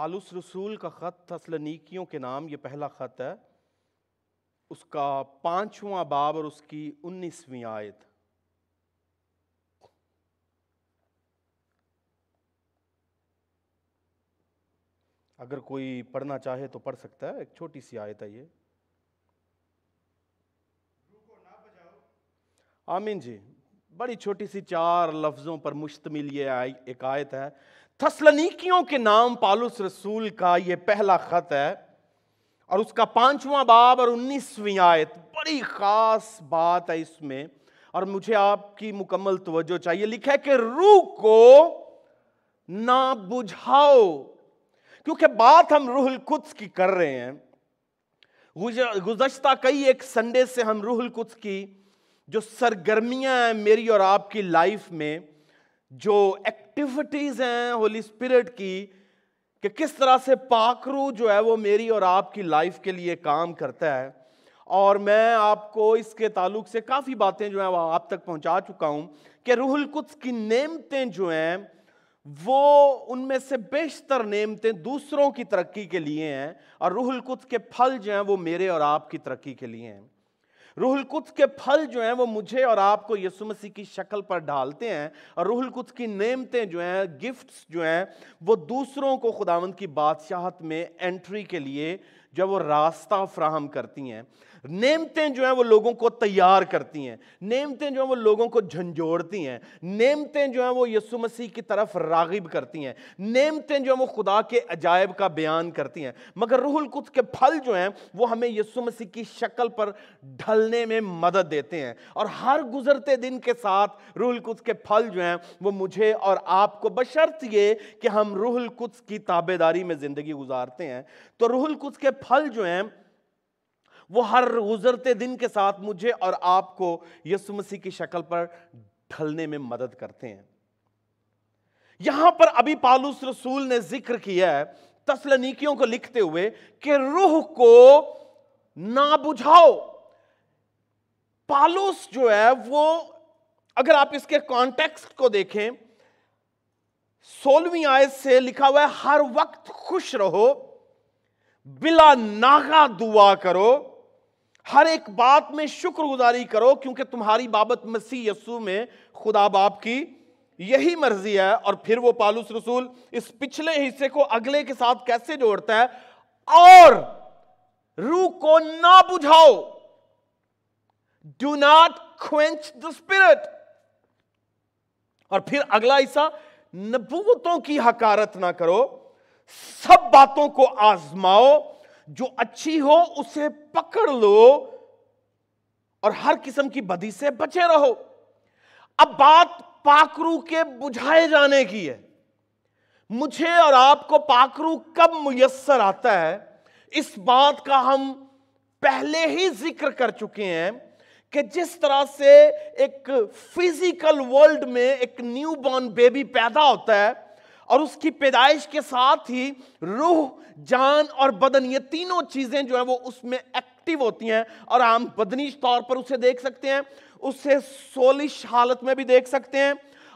پالوس رسول کا خط تسلنیکیوں کے نام، یہ پہلا خط ہے۔ اس کا پانچواں باب اور اس کی انیسویں آیت۔ اگر کوئی پڑھنا چاہے تو پڑھ سکتا ہے، ایک چھوٹی سی آیت ہے یہ۔ آمین جی۔ بڑی چھوٹی سی چار لفظوں پر مشتمل یہ ایک آیت ہے۔ تسلنیکیوں کے نام پالوس رسول کا یہ پہلا خط ہے اور اس کا پانچواں باب اور انیسویں آیت، بڑی خاص بات ہے اس میں۔ اور مجھے آپ کی مکمل توجہ چاہیے، لکھا ہے کہ روح کو نہ بجھاؤ۔ کیونکہ بات ہم روح القدس کی کر رہے ہیں۔ گزشتہ کئی ایک سنڈے سے ہم روح القدس کی جو سرگرمیاں ہیں میری اور آپ کی لائف میں، جو ایکٹیویٹیز ہیں ہولی اسپرٹ کی، کہ کس طرح سے پاکرو جو ہے وہ میری اور آپ کی لائف کے لیے کام کرتا ہے۔ اور میں آپ کو اس کے تعلق سے کافی باتیں جو ہیں وہ آپ تک پہنچا چکا ہوں کہ روح القدس کی نعمتیں جو ہیں وہ ان میں سے بیشتر نعمتیں دوسروں کی ترقی کے لیے ہیں اور روح القدس کے پھل جو ہیں وہ میرے اور آپ کی ترقی کے لیے ہیں۔ روح القدس کے پھل جو ہیں وہ مجھے اور آپ کو یسو مسیح کی شکل پر ڈالتے ہیں اور روح القدس کی نعمتیں جو ہیں گفٹس جو ہیں، وہ دوسروں کو خداوند کی بادشاہت میں انٹری کے لیے جو وہ راستہ فراہم کرتی ہیں۔ نعمتیں جو ہیں وہ لوگوں کو تیار کرتی ہیں نعمتیں جو ہیں وہ لوگوں کو جھنجھوڑتی ہیں نعمتیں جو ہیں وہ یسو مسیح کی طرف راغب کرتی ہیں نعمتیں جو ہیں وہ خدا کے عجائب کا بیان کرتی ہیں۔ مگر روح القدس کے پھل جو ہیں وہ ہمیں یسو مسیح کی شکل پر ڈھلنے میں مدد دیتے ہیں۔ اور ہر گزرتے دن کے ساتھ روح القدس کے پھل جو ہیں وہ مجھے اور آپ کو بشرط یہ کہ ہم روح القدس کی تابے داری میں زندگی گزارتے ہیں۔ تو روح القدس کے پھل جو ہیں وہ ہر گزرتے دن کے ساتھ مجھے اور آپ کو یسو مسیح کی شکل پر ڈھلنے میں مدد کرتے ہیں۔ یہاں پر ابھی پالوس رسول نے ذکر کیا ہے تسلنیکیوں کو لکھتے ہوئے کہ روح کو نہ بجھاؤ پالوس جو ہے وہ اگر آپ اس کے کانٹیکسٹ کو دیکھیں، سولہویں آیت سے لکھا ہوا ہے، ہر وقت خوش رہو، بلا ناغا دعا کرو۔ ہر ایک بات میں شکر گزاری کرو کیونکہ تمہاری بابت مسیح یسو میں خدا باپ کی یہی مرضی ہے اور پھر وہ پالوس رسول اس پچھلے حصے کو اگلے کے ساتھ کیسے جوڑتا ہے؟ اور روح کو نہ بجھاؤ۔ Do not quench the spirit اور پھر اگلا حصہ، نبوتوں کی حکارت نہ کرو۔ سب باتوں کو آزماؤ۔ جو اچھی ہو اسے پکڑ لو اور ہر قسم کی بدی سے بچے رہو۔ اب بات پاکرو کے بجھائے جانے کی ہے۔ مجھے اور آپ کو پاکرو کب میسر آتا ہے؟ اس بات کا ہم پہلے ہی ذکر کر چکے ہیں کہ جس طرح سے ایک فزیکل ورلڈ میں ایک نیو بورن بیبی پیدا ہوتا ہے اور اس کی پیدائش کے ساتھ ہی روح، جان اور بدن، یہ تینوں چیزیں جو ہیں وہ اس میں ایکٹیو ہوتی ہیں اور ہم بدنیش طور پر اسے دیکھ سکتے ہیں، اسے سولش حالت میں بھی دیکھ سکتے ہیں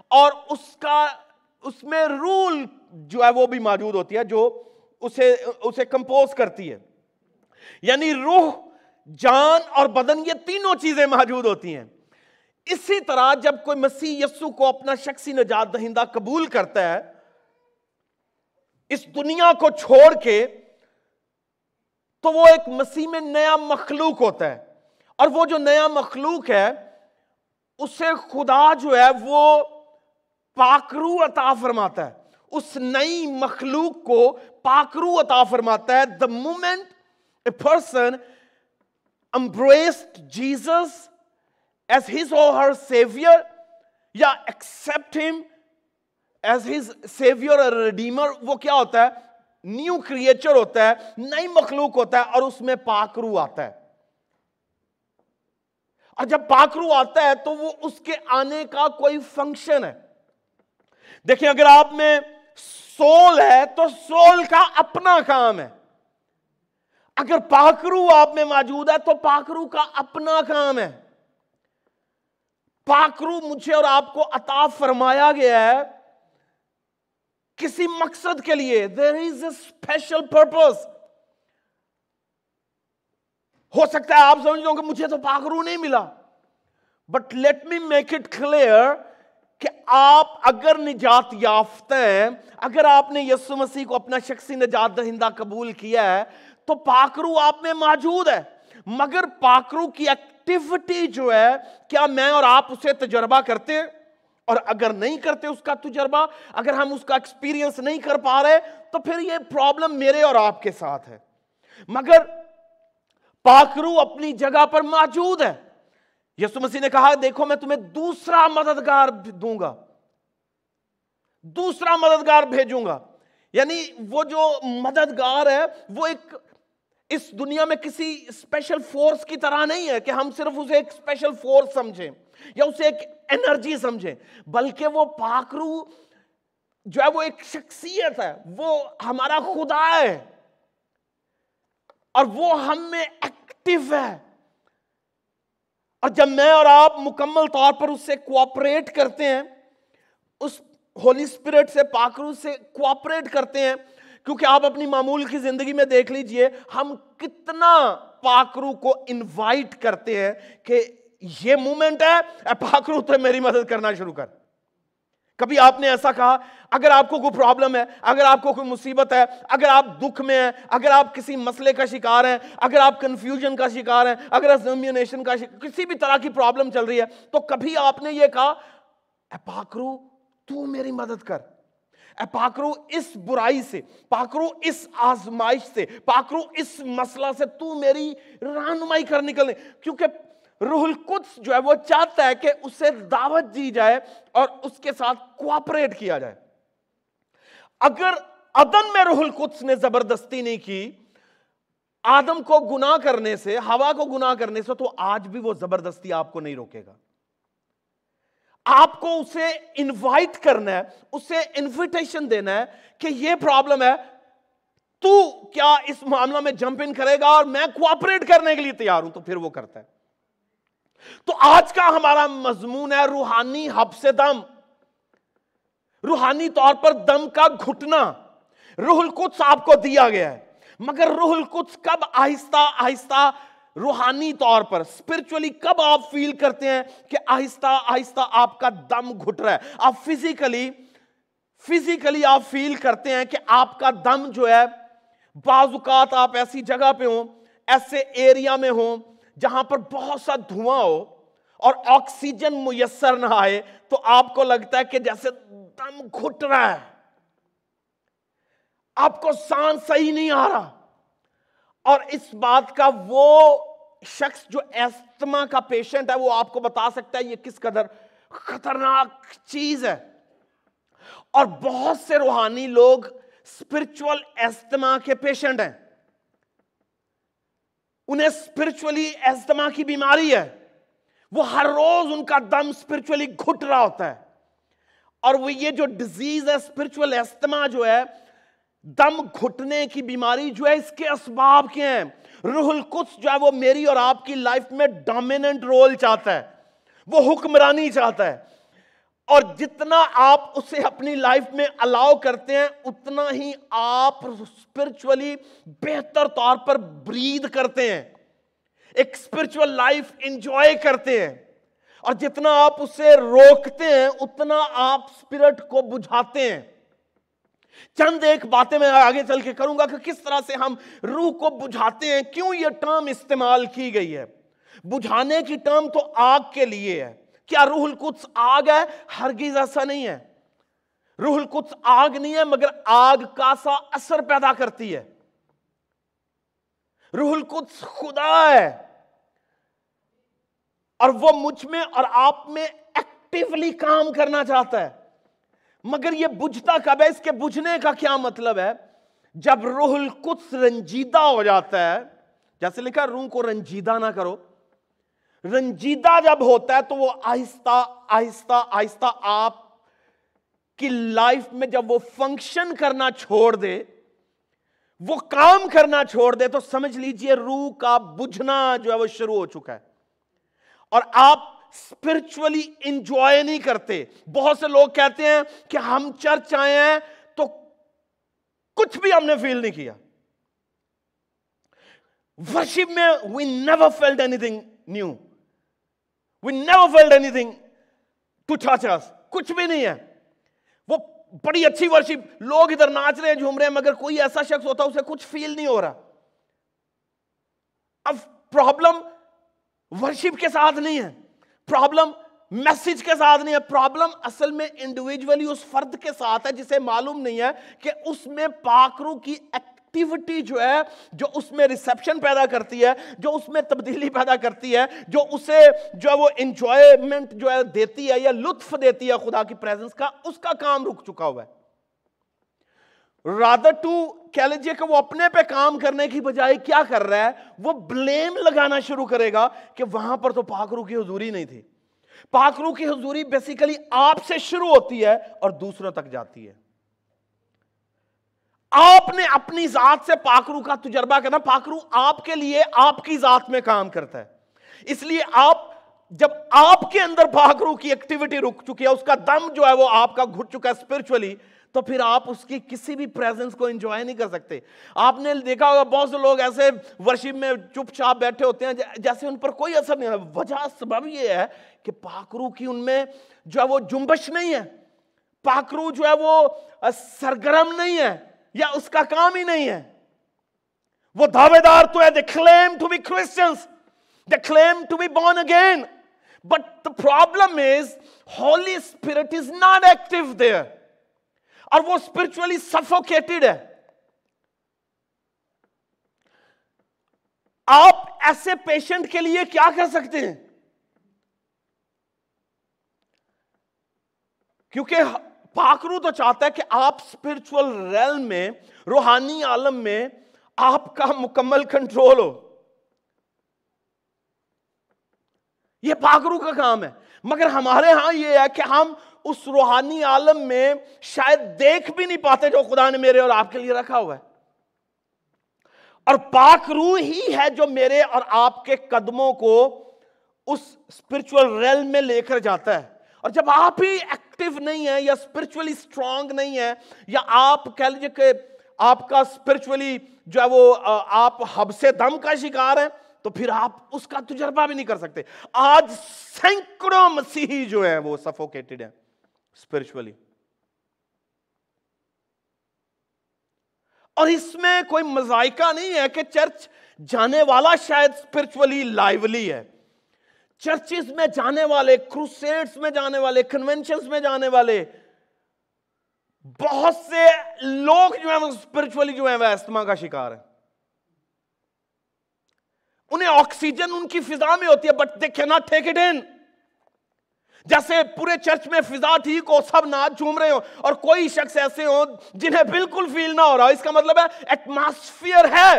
اور اس کا، اس میں رول جو ہے وہ بھی موجود ہوتی ہے جو اسے اسے کمپوز کرتی ہے۔ یعنی روح، جان اور بدن، یہ تینوں چیزیں موجود ہوتی ہیں۔ اسی طرح جب کوئی مسیح یسو کو اپنا شخصی نجات دہندہ قبول کرتا ہے اس دنیا کو چھوڑ کے تو وہ ایک مسیح میں نیا مخلوق ہوتا ہے۔ اور وہ جو نیا مخلوق ہے، اسے خدا جو ہے وہ پاکرو عطا فرماتا ہے۔ اس نئی مخلوق کو پاکرو عطا فرماتا ہے۔ The moment a person embraced Jesus as his or her saviour یا accept him as his saviour اور ریڈیمر وہ کیا ہوتا ہے؟ نیو کریچر ہوتا ہے، نئی مخلوق ہوتا ہے اور اس میں پاکرو آتا ہے۔ اور جب پاکرو آتا ہے تو وہ اس کے آنے کا کوئی فنکشن ہے۔ دیکھیں، اگر آپ میں سول ہے تو سول کا اپنا کام ہے۔ اگر پاکرو آپ میں موجود ہے تو پاکرو کا اپنا کام ہے۔ پاکرو مجھے اور آپ کو عطا فرمایا گیا ہے۔ کسی مقصد کے لیے دیر از اے اسپیشل پرپز ہو سکتا ہے آپ سمجھ لو کہ مجھے تو پاکرو نہیں ملا. But let me make it clear کہ آپ اگر نجات یافتہ ہیں، اگر آپ نے یسو مسیح کو اپنا شخصی نجات دہندہ قبول کیا ہے، تو پاکرو آپ میں موجود ہے. مگر پاکرو کی ایکٹیوٹی جو ہے، کیا میں اور آپ اسے تجربہ کرتے ہیں؟ اور اگر نہیں کرتے اس کا تجربہ، اگر ہم اس کا ایکسپیرینس نہیں کر پا رہے، تو پھر یہ پرابلم میرے اور آپ کے ساتھ ہے۔ مگر پاکرو اپنی جگہ پر موجود ہے۔ یسو مسیح نے کہا، دیکھو، میں تمہیں دوسرا مددگار دوں گا۔ دوسرا مددگار بھیجوں گا۔ یعنی وہ جو مددگار ہے، وہ ایک اس دنیا میں کسی اسپیشل فورس کی طرح نہیں ہے کہ ہم صرف اسے ایک اسپیشل فورس سمجھیں۔ یا اسے ایک انرجی سمجھیں بلکہ وہ پاکرو جو ہے وہ ایک شخصیت ہے، وہ ہمارا خدا ہے۔ اور وہ ہم میں ایکٹیو ہے۔ اور جب میں اور آپ مکمل طور پر اس سے کوآپریٹ کرتے ہیں، اس ہولی اسپرٹ سے، پاکرو سے کوآپریٹ کرتے ہیں، کیونکہ آپ اپنی معمول کی زندگی میں دیکھ لیجیے، ہم کتنا پاکرو کو انوائٹ کرتے ہیں کہ یہ مومنٹ ہے، اے پاکرو تو میری مدد کرنا شروع کر۔ کبھی آپ نے ایسا کہا، اگر آپ کو کوئی پرابلم ہے، اگر آپ کو کوئی مصیبت ہے، اگر آپ دکھ میں ہیں، اگر آپ کسی مسئلے کا شکار ہیں، اگر آپ کنفیوژن کا شکار ہیں، اگر ازمینیشن کا شکار، کسی بھی طرح کی پرابلم چل رہی ہے، تو کبھی آپ نے یہ کہا، اے پاکرو تو میری مدد کر۔ اے پاکرو اس برائی سے پاکرو اس آزمائش سے پاکرو اس مسئلہ سے تو میری رہنمائی کر نکلنے کیونکہ روح القدس جو ہے وہ چاہتا ہے کہ اسے دعوت دی جائے اور اس کے ساتھ کوآپریٹ کیا جائے۔ اگر عدن میں روح القدس نے زبردستی نہیں کی، آدم کو گناہ کرنے سے، ہوا کو گناہ کرنے سے، تو آج بھی وہ زبردستی آپ کو نہیں روکے گا۔ آپ کو اسے انوائٹ کرنا ہے، اسے انویٹیشن دینا ہے کہ یہ پرابلم ہے، تو کیا اس معاملہ میں جمپ ان کرے گا اور میں کوآپریٹ کرنے کے لیے تیار ہوں؟ تو پھر وہ کرتا ہے۔ تو آج کا ہمارا مضمون ہے روحانی ہب سے دم۔ روحانی طور پر دم کا گھٹنا۔ روح القدس آپ کو دیا گیا ہے۔ مگر روح القدس کب آہستہ آہستہ روحانی طور پر اسپرچولی کب آپ فیل کرتے ہیں کہ آہستہ آہستہ آپ کا دم گھٹ رہا ہے؟ آپ فزیکلی فزیکلی آپ فیل کرتے ہیں کہ آپ کا دم جو ہے، بعض اوقات آپ ایسی جگہ پہ ہوں، ایسے ایریا میں ہوں جہاں پر بہت سا دھواں ہو اور آکسیجن میسر نہ آئے، تو آپ کو لگتا ہے کہ جیسے دم گھٹ رہا ہے۔ آپ کو سان صحیح نہیں آ رہا۔ اور اس بات کا وہ شخص جو ایستما کا پیشنٹ ہے، وہ آپ کو بتا سکتا ہے یہ کس قدر خطرناک چیز ہے۔ اور بہت سے روحانی لوگ اسپرچل ایستما کے پیشنٹ ہیں۔ انہیں اسپرچولی ایستما کی بیماری ہے۔ وہ ہر روز ان کا دم اسپرچولی گھٹ رہا ہوتا ہے۔ اور وہ یہ جو ڈیزیز ہے اسپرچول ایستما جو ہے، دم گھٹنے کی بیماری جو ہے، اس کے اسباب کے ہیں؟ روح القدس جو ہے، وہ میری اور آپ کی لائف میں ڈومیننٹ رول چاہتا ہے۔ وہ حکمرانی چاہتا ہے۔ اور جتنا آپ اسے اپنی لائف میں الاؤ کرتے ہیں، اتنا ہی آپ اسپرچولی بہتر طور پر برید کرتے ہیں۔ ایک اسپرچل لائف انجوائے کرتے ہیں۔ اور جتنا آپ اسے روکتے ہیں، اتنا آپ اسپرٹ کو بجھاتے ہیں۔ چند ایک باتیں میں آگے چل کے کروں گا کہ کس طرح سے ہم روح کو بجھاتے ہیں، کیوں یہ ٹرم استعمال کی گئی ہے۔ بجھانے کی ٹرم تو آگ کے لیے ہے۔ کیا روح القدس آگ ہے؟ ہرگز ایسا نہیں ہے۔ روح القدس آگ نہیں ہے، مگر آگ کا سا اثر پیدا کرتی ہے۔ روح القدس خدا ہے۔ اور وہ مجھ میں اور آپ میں ایکٹیولی کام کرنا چاہتا ہے۔ مگر یہ بجھتا کب ہے؟ اس کے بجھنے کا کیا مطلب ہے؟ جب روح القدس رنجیدہ ہو جاتا ہے، جیسے لکھا روح کو رنجیدہ نہ کرو۔ رنجیدہ جب ہوتا ہے تو وہ آہستہ آہستہ آہستہ آپ کی لائف میں جب وہ فنکشن کرنا چھوڑ دے، وہ کام کرنا چھوڑ دے، تو سمجھ لیجیے روح کا بجھنا جو ہے وہ شروع ہو چکا ہے۔ اور آپ اسپرچولی انجوائے نہیں کرتے۔ بہت سے لوگ کہتے ہیں کہ ہم چرچ آئے ہیں تو کچھ بھی ہم نے فیل نہیں کیا۔ ورشپ میں we never felt anything new we never felt anything to touch کچھ بھی نہیں ہے۔ وہ بڑی اچھی ورشپ لوگ ادھر ناچ رہے ہیں، جھوم رہے ہیں، مگر کوئی ایسا شخص ہوتا اسے کچھ فیل نہیں ہو رہا۔ اب پرابلم ورشپ کے ساتھ نہیں ہے۔ پرابلم میسج کے ساتھ نہیں ہے۔ پرابلم اصل میں انڈیویجولی اس فرد کے ساتھ ہے، جسے معلوم نہیں ہے کہ اس میں پاکرو کی ایک ایکٹیوٹی جو ہے، جو اس میں ریسپشن پیدا کرتی ہے، جو اس میں تبدیلی پیدا کرتی ہے، جو اسے جو ہے وہ انجوائمنٹ جو ہے دیتی ہے یا لطف دیتی ہے خدا کی پریزنس کا، اس کا کام رک چکا ہوا ہے۔ رادر ٹو کہہ لیجیے کہ وہ اپنے پہ کام کرنے کی بجائے کیا کر رہا ہے، وہ بلیم لگانا شروع کرے گا کہ وہاں پر تو پاکرو کی حضوری نہیں تھی۔ پاکرو کی حضوری بیسیکلی آپ سے شروع ہوتی ہے اور دوسروں تک جاتی ہے۔ آپ نے اپنی ذات سے پاکرو کا تجربہ کرنا، پاکرو آپ کے لیے آپ کی ذات میں کام کرتا ہے۔ اس لیے آپ، جب آپ کے اندر پاکرو کی ایکٹیویٹی رک چکی ہے، اس کا دم جو ہے وہ آپ کا گھٹ چکا ہے اسپرچولی تو پھر آپ اس کی کسی بھی پریزنس کو انجوائے نہیں کر سکتے۔ آپ نے دیکھا ہوگا بہت سے لوگ ایسے ورشپ میں چپ چاپ بیٹھے ہوتے ہیں، جیسے ان پر کوئی اثر نہیں ہے۔ وجہ سبب یہ ہے کہ پاکرو کی ان میں جو ہے وہ جنبش نہیں ہے۔ پاکرو جو ہے وہ سرگرم نہیں ہے۔ یا اس کا کام ہی نہیں ہے۔ وہ دعوے دار تو ہے they claim to be Christians they claim to be born again but the problem is Holy Spirit is not active there اور وہ اسپرچولی سفوکیٹڈ ہے۔ آپ ایسے پیشنٹ کے لیے کیا کر سکتے ہیں؟ کیونکہ پاکرو تو چاہتا ہے کہ آپ اسپرچل ریل میں، روحانی عالم میں آپ کا مکمل کنٹرول ہو۔ یہ پاکرو کا کام ہے۔ مگر ہمارے ہاں یہ ہے کہ ہم اس روحانی عالم میں شاید دیکھ بھی نہیں پاتے جو خدا نے میرے اور آپ کے لیے رکھا ہوا ہے۔ اور پاک روح ہی ہے جو میرے اور آپ کے قدموں کو اس اسپرچل ریل میں لے کر جاتا ہے۔ اور جب آپ ہی ایکٹیو نہیں ہیں یا اسپرچولی اسٹرانگ نہیں ہے یا آپ کہہ لیجیے کہ آپ کا اسپرچولی جو ہے وہ آپ حب سے دم کا شکار ہیں، تو پھر آپ اس کا تجربہ بھی نہیں کر سکتے۔ آج سینکڑوں مسیحی جو ہیں وہ سفوکیٹڈ ہیں اسپرچولی اور اس میں کوئی مزائقہ نہیں ہے کہ چرچ جانے والا شاید اسپرچولی لائیولی ہے۔ چرچز میں جانے والے کروسیٹس میں جانے والے کنونشنز میں جانے والے، بہت سے لوگ جو ہیں اسپرچولی جو ہیں وہ استما کا شکار ہیں۔ انہیں آکسیجن ان کی فضا میں ہوتی ہے بٹ دے کی ناٹ ٹیک اٹ ان جیسے پورے چرچ میں فضا ٹھیک ہو، سب ناچ جھوم رہے ہو اور کوئی شخص ایسے ہو جنہیں بالکل فیل نہ ہو رہا اس کا مطلب ہے ایٹماسفیئر ہے،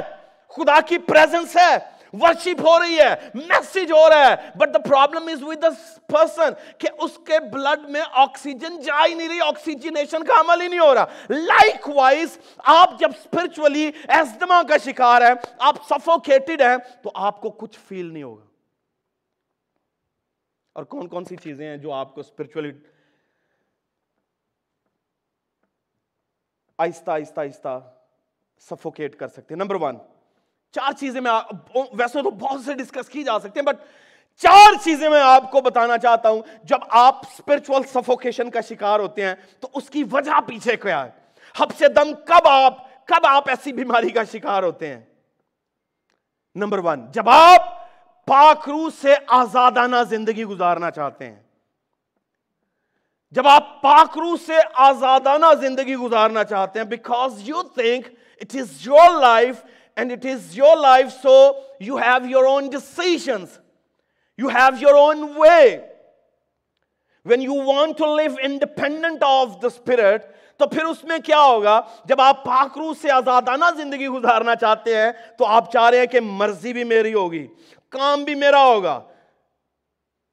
خدا کی پریزنس ہے۔ ورشپ ہو رہی ہے میسج ہو رہا ہے but the problem is with person کہ اس کے بلڈ میں آکسیجن جا ہی نہیں رہی آکسیجنیشن کا عمل ہی نہیں ہو رہا. لائک وائز آپ جب اسپرچولی ایزدما کا شکار ہیں، آپ سفوکیٹڈ ہیں، تو آپ کو کچھ فیل نہیں ہوگا. اور کون کون سی چیزیں ہیں جو آپ کو اسپرچولی آہستہ آہستہ آہستہ سفوکیٹ کر سکتے ہیں؟ نمبر ون چار چیزیں میں ویسے تو بہت سے ڈسکس کی جا سکتے ہیں بٹ چار چیزیں میں آپ کو بتانا چاہتا ہوں۔ جب آپ اسپرچل سفوکیشن کا شکار ہوتے ہیں، تو اس کی وجہ پیچھے کیا ہے؟ ہب سے دم کب آپ کب آپ ایسی بیماری کا شکار ہوتے ہیں؟ نمبر ون، جب آپ پاک روح سے آزادانہ زندگی گزارنا چاہتے ہیں۔ جب آپ پاک روح سے آزادانہ زندگی گزارنا چاہتے ہیں because you think it is your life and it is your life so you have your own decisions you have your own way when you want to live independent of the spirit تو پھر اس میں کیا ہوگا؟ جب آپ پاکرو سے آزادانہ زندگی گزارنا چاہتے ہیں، تو آپ چاہ رہے ہیں کہ مرضی بھی میری ہوگی، کام بھی میرا ہوگا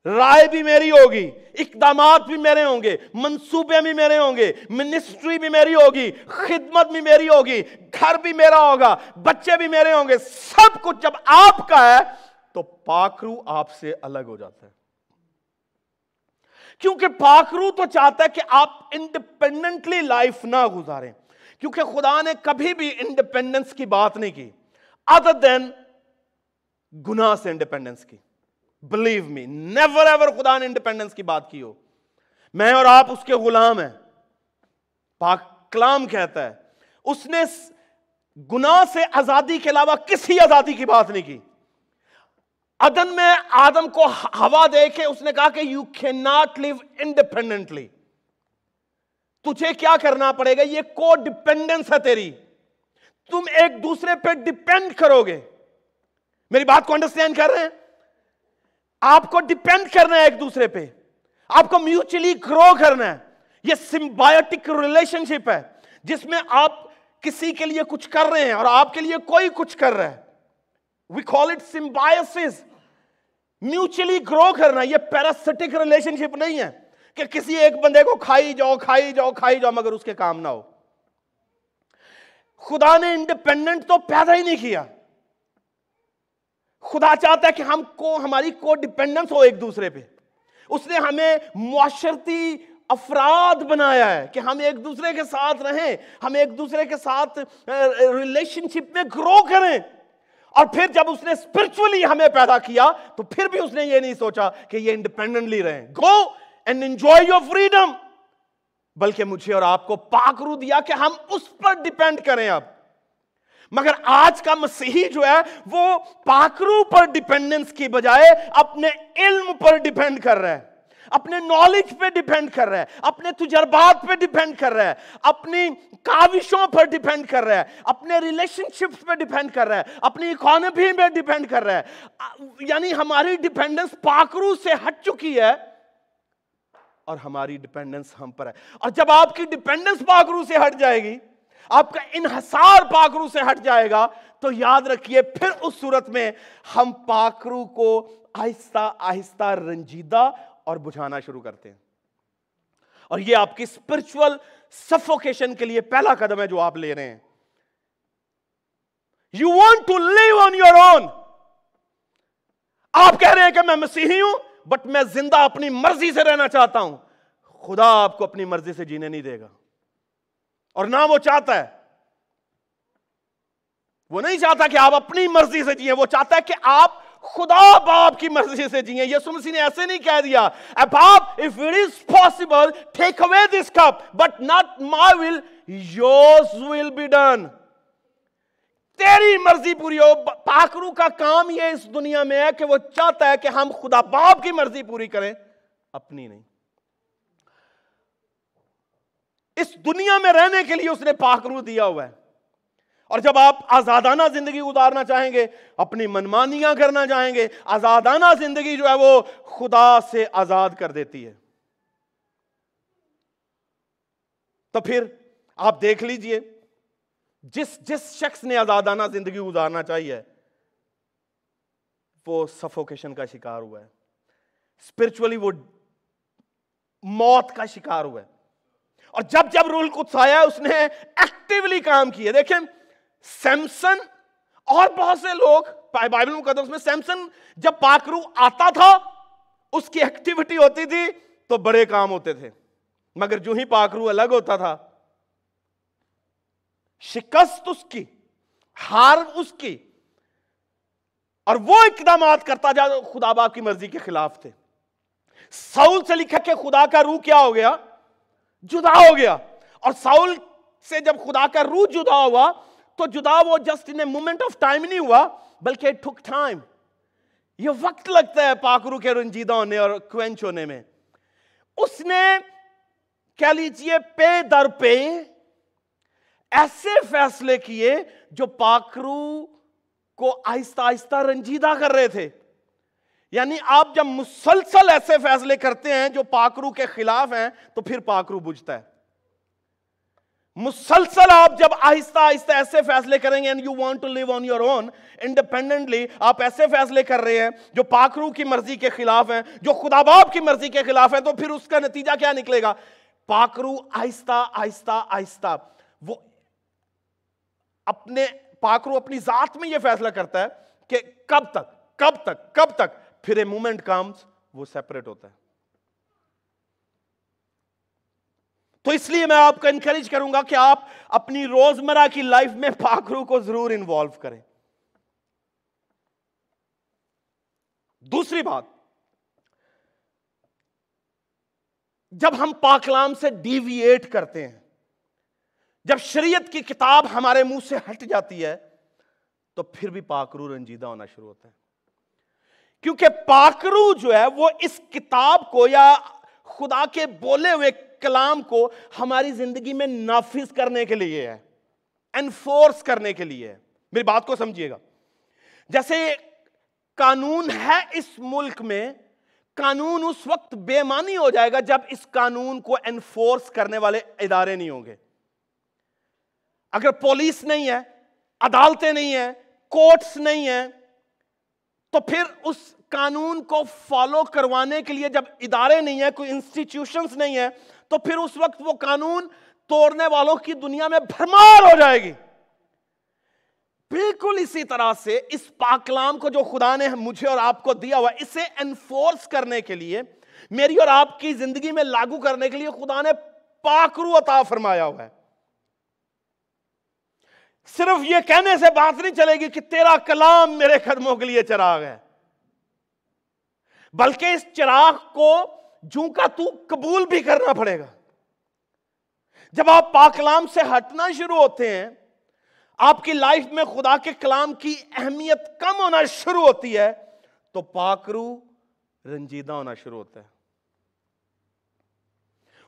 رائے بھی میری ہوگی، اقدامات بھی میرے ہوں گے، منصوبے بھی میرے ہوں گے منسٹری بھی میری ہوگی، خدمت بھی میری ہوگی، گھر بھی میرا ہوگا، بچے بھی میرے ہوں گے، سب کچھ جب آپ کا ہے تو پاکرو آپ سے الگ ہو جاتا ہے۔ کیونکہ پاکرو تو چاہتا ہے کہ آپ انڈیپینڈنٹلی لائف نہ گزاریں۔ کیونکہ خدا نے کبھی بھی انڈیپینڈنس کی بات نہیں کی ادر دین گناہ سے انڈیپینڈنس کی۔ بلیو می نیور ایور خدا نے انڈیپینڈنس کی بات کی ہو میں اور آپ اس کے غلام ہیں پاک کلام کہتا ہے اس نے گناہ سے آزادی کے علاوہ کسی آزادی کی بات نہیں کی ادن میں آدم کو ہوا دے کے اس نے کہا کہ you can not live independently تجھے کیا کرنا پڑے گا یہ کو ڈپینڈنس ہے تیری تم ایک دوسرے پہ ڈپینڈ کرو گے میری بات کو انڈرسٹینڈ کر رہے ہیں آپ کو ڈپینڈ کرنا ہے ایک دوسرے پہ۔ آپ کو میوچلی گرو کرنا ہے۔ یہ سمبایوٹک ریلیشن شپ ہے۔ جس میں آپ کسی کے لیے کچھ کر رہے ہیں اور آپ کے لیے کوئی کچھ کر رہا ہے۔ وی کال اٹ سمبایوسس میوچلی گرو کرنا یہ پیراسٹک ریلیشن شپ نہیں ہے کہ کسی ایک بندے کو کھائی جاؤ کھائی جاؤ کھائی جاؤ، مگر اس کے کام نہ ہو۔ خدا نے انڈیپینڈنٹ تو پیدا ہی نہیں کیا۔ خدا چاہتا ہے کہ ہم کو ہماری کو ڈیپینڈنس ہو ایک دوسرے پہ۔ اس نے ہمیں معاشرتی افراد بنایا ہے کہ ہم ایک دوسرے کے ساتھ رہیں، ہم ایک دوسرے کے ساتھ ریلیشن شپ میں گرو کریں۔ اور پھر جب اس نے اسپرچولی ہمیں پیدا کیا، تو پھر بھی اس نے یہ نہیں سوچا کہ یہ انڈیپینڈنٹلی رہیں۔ Go and enjoy your freedom بلکہ مجھے اور آپ کو پاکرو دیا کہ ہم اس پر ڈیپینڈ کریں اب۔ مگر آج کا مسیحی جو ہے وہ پاکرو پر ڈیپینڈنس کی بجائے اپنے علم پر ڈیپینڈ کر رہا ہے، اپنے نالج پہ ڈیپینڈ کر رہا ہے، اپنے تجربات پہ ڈیپینڈ کر رہا ہے، اپنی کاوشوں پر ڈیپینڈ کر رہا ہے، اپنے ریلیشن شپ پہ ڈیپینڈ کر رہا ہے، اپنی اکانومی پہ ڈیپینڈ کر رہا ہے۔ یعنی ہماری ڈیپینڈنس پاکرو سے ہٹ چکی ہے اور ہماری ڈیپینڈنس ہم پر ہے۔ اور جب آپ کی ڈیپینڈنس پاکرو سے ہٹ جائے گی آپ کا انحصار پاکرو سے ہٹ جائے گا، تو یاد رکھیے، پھر اس صورت میں ہم پاکرو کو آہستہ آہستہ رنجیدہ اور بجھانا شروع کرتے ہیں۔ اور یہ آپ کی اسپرچل سفوکیشن کے لیے پہلا قدم ہے جو آپ لے رہے ہیں۔ You want to live on your own آپ کہہ رہے ہیں کہ میں مسیحی ہوں بٹ میں زندہ اپنی مرضی سے رہنا چاہتا ہوں۔ خدا آپ کو اپنی مرضی سے جینے نہیں دے گا۔ اور نہ وہ چاہتا ہے۔ وہ نہیں چاہتا کہ آپ اپنی مرضی سے جیئے وہ چاہتا ہے کہ آپ خدا باپ کی مرضی سے جیئے یسو مسیح نے ایسے نہیں کہہ دیا۔ اے باپ، if it is possible take away this cup but not my will yours will be done. تیری مرضی پوری ہو۔ پاکرو کا کام یہ اس دنیا میں ہے کہ وہ چاہتا ہے کہ ہم خدا باپ کی مرضی پوری کریں۔ اپنی نہیں۔ اس دنیا میں رہنے کے لیے اس نے پاکرو دیا ہوا ہے۔ اور جب آپ آزادانہ زندگی گزارنا چاہیں گے، اپنی منمانیاں کرنا چاہیں گے، آزادانہ زندگی جو ہے وہ خدا سے آزاد کر دیتی ہے۔ تو پھر آپ دیکھ لیجیے، جس جس شخص نے آزادانہ زندگی گزارنا چاہیے وہ سفوکیشن کا شکار ہوا ہے۔ اسپرچولی وہ موت کا شکار ہوا ہے۔ اور جب جب رول کچھ آیا اس نے ایکٹیولی کام کیا دیکھیں سیمسن اور بہت سے لوگ بائبل مقدس میں سیمسن جب پاکرو آتا تھا، اس کی ایکٹیویٹی ہوتی تھی تو بڑے کام ہوتے تھے۔ مگر جو ہی پاکرو الگ ہوتا تھا، شکست اس کی، ہار اس کی، اور وہ اقدامات کرتا جا، خدا باپ کی مرضی کے خلاف تھے۔ ساؤل سے لکھا کہ خدا کا روح کیا ہو گیا؟ جدا ہو گیا۔ اور ساؤل سے جب خدا کا روح جدا ہوا، تو جدا وہ just in moment of time نہیں ہوا، بلکہ ٹھک ٹائم یہ وقت لگتا ہے پاکرو کے رنجیدہ ہونے اور کوینچ ہونے میں۔ اس نے کہہ لیجیے پے در پے ایسے فیصلے کیے جو پاکرو کو آہستہ آہستہ رنجیدہ کر رہے تھے۔ یعنی آپ جب مسلسل ایسے فیصلے کرتے ہیں جو پاکرو کے خلاف ہیں، تو پھر پاکرو بجھتا ہے۔ مسلسل آپ جب آہستہ آہستہ ایسے فیصلے کریں گے you want to live on your own independently آپ ایسے فیصلے کر رہے ہیں جو پاکرو کی مرضی کے خلاف ہیں، جو خدا باپ کی مرضی کے خلاف ہیں، تو پھر اس کا نتیجہ کیا نکلے گا؟ پاکرو آہستہ آہستہ آہستہ وہ اپنے، پاکرو اپنی ذات میں یہ فیصلہ کرتا ہے کہ کب تک کب تک کب تک؟ پھر اے مومنٹ کامز وہ سیپریٹ ہوتا ہے۔ تو اس لیے میں آپ کو انکریج کروں گا کہ آپ اپنی روزمرہ کی لائف میں پاکرو کو ضرور انوالو کریں۔ دوسری بات، جب ہم پاکلام سے ڈیویٹ کرتے ہیں، جب شریعت کی کتاب ہمارے منہ سے ہٹ جاتی ہے، تو پھر بھی پاکرو رنجیدہ ہونا شروع ہوتا ہے۔ کیونکہ پاکرو جو ہے وہ اس کتاب کو یا خدا کے بولے ہوئے کلام کو ہماری زندگی میں نافذ کرنے کے لیے ہے انفورس کرنے کے لیے ہے۔ میری بات کو سمجھیے گا۔ جیسے قانون ہے اس ملک میں، قانون اس وقت بے معنی ہو جائے گا جب اس قانون کو انفورس کرنے والے ادارے نہیں ہوں گے۔ اگر پولیس نہیں ہے، عدالتیں نہیں ہیں کورٹس نہیں ہیں تو پھر اس قانون کو فالو کروانے کے لیے جب ادارے نہیں ہیں، کوئی انسٹیٹیوشنز نہیں ہیں، تو پھر اس وقت وہ قانون توڑنے والوں کی دنیا میں بھرمار ہو جائے گی۔ بالکل اسی طرح سے اس پاکلام کو جو خدا نے مجھے اور آپ کو دیا ہوا، اسے انفورس کرنے کے لیے، میری اور آپ کی زندگی میں لاگو کرنے کے لیے خدا نے پاکرو عطا فرمایا ہوا ہے۔ صرف یہ کہنے سے بات نہیں چلے گی کہ تیرا کلام میرے قدموں کے لیے چراغ ہے۔ بلکہ اس چراغ کو جوں کا تو قبول بھی کرنا پڑے گا۔ جب آپ پاکلام سے ہٹنا شروع ہوتے ہیں، آپ کی لائف میں خدا کے کلام کی اہمیت کم ہونا شروع ہوتی ہے، تو پاکرو رنجیدہ ہونا شروع ہوتا ہے۔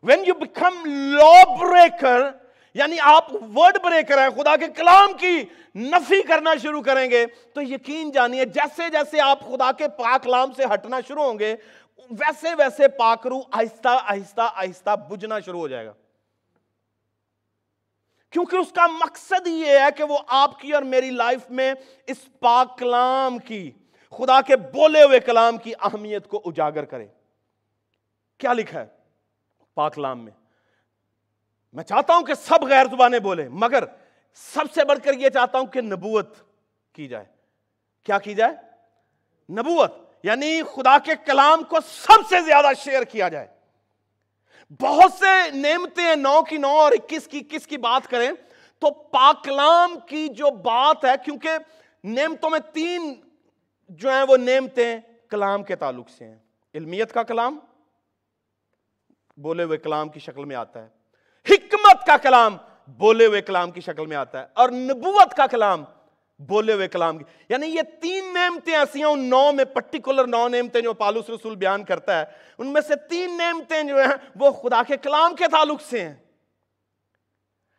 When you become law breaker یعنی آپ ورڈ بریکر ہیں خدا کے کلام کی نفی کرنا شروع کریں گے۔ تو یقین جانیے، جیسے جیسے آپ خدا کے پاک کلام سے ہٹنا شروع ہوں گے، ویسے ویسے پاکرو آہستہ آہستہ آہستہ بجنا شروع ہو جائے گا۔ کیونکہ اس کا مقصد یہ ہے کہ وہ آپ کی اور میری لائف میں اس پاک کلام کی، خدا کے بولے ہوئے کلام کی اہمیت کو اجاگر کرے۔ کیا لکھا ہے؟ پاک کلام میں۔ میں چاہتا ہوں کہ سب غیر زبانیں بولیں، مگر سب سے بڑھ کر یہ چاہتا ہوں کہ نبوت کی جائے۔ کیا کی جائے؟ نبوت یعنی خدا کے کلام کو سب سے زیادہ شیئر کیا جائے۔ بہت سے نعمتیں نو کی نو اور اکیس کی اکیس کی بات کریں تو پاکلام کی جو بات ہے، کیونکہ نعمتوں میں تین جو ہیں وہ نعمتیں کلام کے تعلق سے ہیں۔ علمیت کا کلام، بولے ہوئے کلام کی شکل میں آتا ہے۔ نبوت کا کلام بولے ہوئے کلام کی شکل میں آتا ہے اور نبوت کا کلام بولے ہوئے کلام کی یعنی یہ تین نعمتیں ایسی ہیں، ان نو میں پرٹیکولر نو نعمتیں جو پالوس رسول بیان کرتا ہے، ان میں سے تین نعمتیں جو ہیں وہ خدا کے کلام کے تعلق سے ہیں۔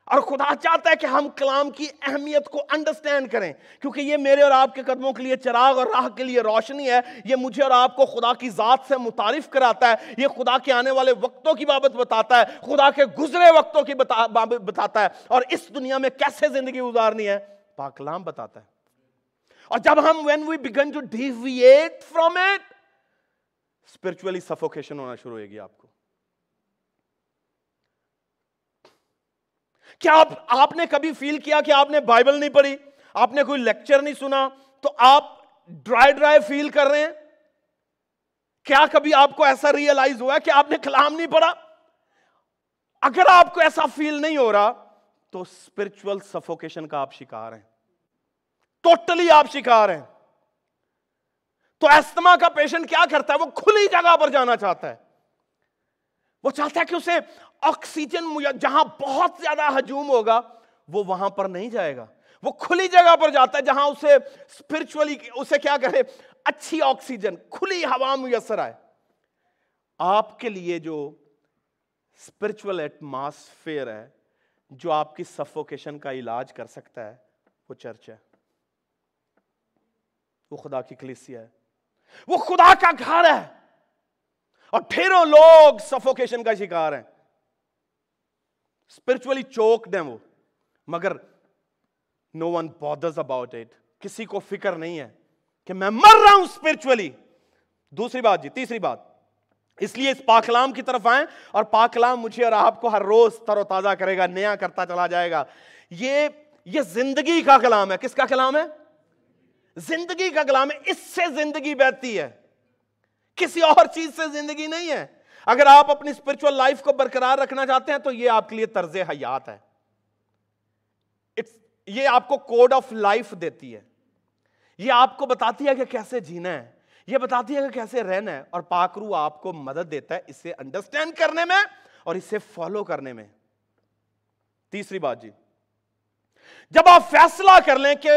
اور خدا چاہتا ہے کہ ہم کلام کی اہمیت کو انڈرسٹینڈ کریں، کیونکہ یہ میرے اور آپ کے قدموں کے لیے چراغ اور راہ کے لیے روشنی ہے، یہ مجھے اور آپ کو خدا کی ذات سے متعارف کراتا ہے، یہ خدا کے آنے والے وقتوں کی بابت بتاتا ہے، خدا کے گزرے وقتوں کی بابت بتاتا ہے، اور اس دنیا میں کیسے زندگی گزارنی ہے؟ پاکلام بتاتا ہے۔ اور جب ہم، when we begin to deviate from it spiritually suffocation ہونا شروع ہوئے گی آپ کو۔ کیا آپ آپ نے کبھی فیل کیا کہ آپ نے بائبل نہیں پڑھی؟ آپ نے کوئی لیکچر نہیں سنا؟ تو آپ ڈرائی ڈرائی فیل کر رہے ہیں؟ کیا کبھی آپ کو ایسا ریئلائز ہوا کہ آپ نے کلام نہیں پڑھا؟ اگر آپ کو ایسا فیل نہیں ہو رہا، تو اسپرچل سفوکیشن کا آپ شکار ہیں۔ ٹوٹلی آپ شکار ہیں۔ تو ایستما کا پیشنٹ کیا کرتا ہے؟ وہ کھلی جگہ پر جانا چاہتا ہے۔ وہ چاہتا ہے کہ اسے آکسیجن جہاں بہت زیادہ ہجوم ہوگا، وہ وہاں پر نہیں جائے گا۔ وہ کھلی جگہ پر جاتا ہے جہاں اسے اسپرچولی اسے کیا کرے اچھی آکسیجن، کھلی ہوا میسر آئے۔ آپ کے لیے جو اسپرچل ایٹماسفیئر ہے، جو آپ کی سفوکیشن کا علاج کر سکتا ہے، وہ چرچ ہے۔ وہ خدا کی کلیسیا ہے۔ وہ خدا کا گھر ہے۔ اور ڈھیروں لوگ سفوکیشن کا شکار ہیں۔ اسپرچولی چوکڈ ہیں وہ، مگر no one bothers about it کسی کو فکر نہیں ہے کہ میں مر رہا ہوں اسپرچولی دوسری بات جی تیسری بات، اس لیے اس پاکلام کی طرف آئیں اور پاکلام مجھے اور آپ کو ہر روز تر و تازہ کرے گا، نیا کرتا چلا جائے گا۔ یہ یہ زندگی کا کلام ہے۔ کس کا کلام ہے؟ زندگی کا کلام ہے۔ اس سے زندگی بہتی ہے۔ کسی اور چیز سے زندگی نہیں ہے۔ اگر آپ اپنی اسپرچل لائف کو برقرار رکھنا چاہتے ہیں تو یہ آپ کے لیے طرز حیات ہے۔ یہ آپ کو کوڈ آف لائف دیتی ہے۔ یہ آپ کو بتاتی ہے کہ کیسے جینا ہے۔ یہ بتاتی ہے کہ کیسے رہنا ہے۔ اور پاکرو آپ کو مدد دیتا ہے اسے انڈرسٹینڈ کرنے میں اور اسے فالو کرنے میں۔ تیسری بات جی۔ جب آپ فیصلہ کر لیں کہ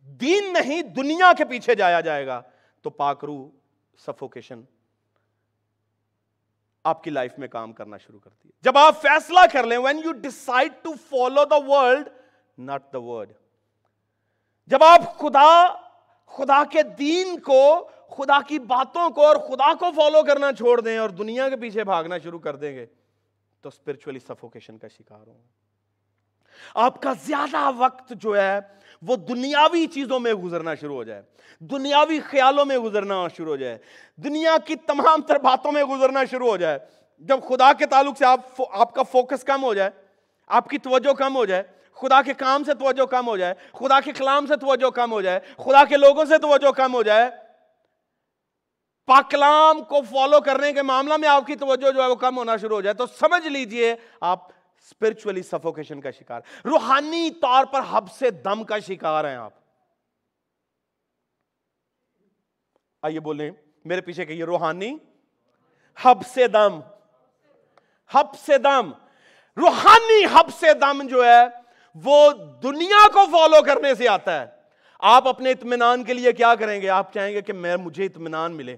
دین نہیں دنیا کے پیچھے جایا جائے گا تو پاکرو سفوکیشن آپ کی لائف میں کام کرنا شروع کرتی ہے جب آپ فیصلہ کر لیں when you decide to follow the world not the word جب آپ خدا خدا کے دین کو، خدا کی باتوں کو اور خدا کو فالو کرنا چھوڑ دیں اور دنیا کے پیچھے بھاگنا شروع کر دیں گے، تو اسپرچولی سفوکیشن کا شکار ہوں۔ آپ کا زیادہ وقت جو ہے وہ دنیاوی چیزوں میں گزرنا شروع ہو جائے۔ دنیاوی خیالوں میں گزرنا شروع ہو جائے۔ دنیا کی تمام تر باتوں میں گزرنا شروع ہو جائے۔ جب خدا کے تعلق سے آپ آپ کا فوکس کم ہو جائے، آپ کی توجہ کم ہو جائے، خدا کے کام سے توجہ کم ہو جائے، خدا کے کلام سے توجہ کم ہو جائے، خدا کے لوگوں سے توجہ کم ہو جائے، پاکلام کو فالو کرنے کے معاملہ میں آپ کی توجہ جو ہے وہ کم ہونا شروع ہو جائے۔ تو سمجھ لیجیے آپ اسپرچولی سفوکیشن کا شکار۔ روحانی طور پر حب سے دم کا شکار ہیں آپ۔ آئیے بولیں، میرے پیچھے کہیے، روحانی حب سے دم۔ حب سے دم۔ روحانی حب سے دم جو ہے، وہ دنیا کو فالو کرنے سے آتا ہے۔ آپ اپنے اطمینان کے لیے کیا کریں گے؟ آپ چاہیں گے کہ میں، مجھے اطمینان ملے۔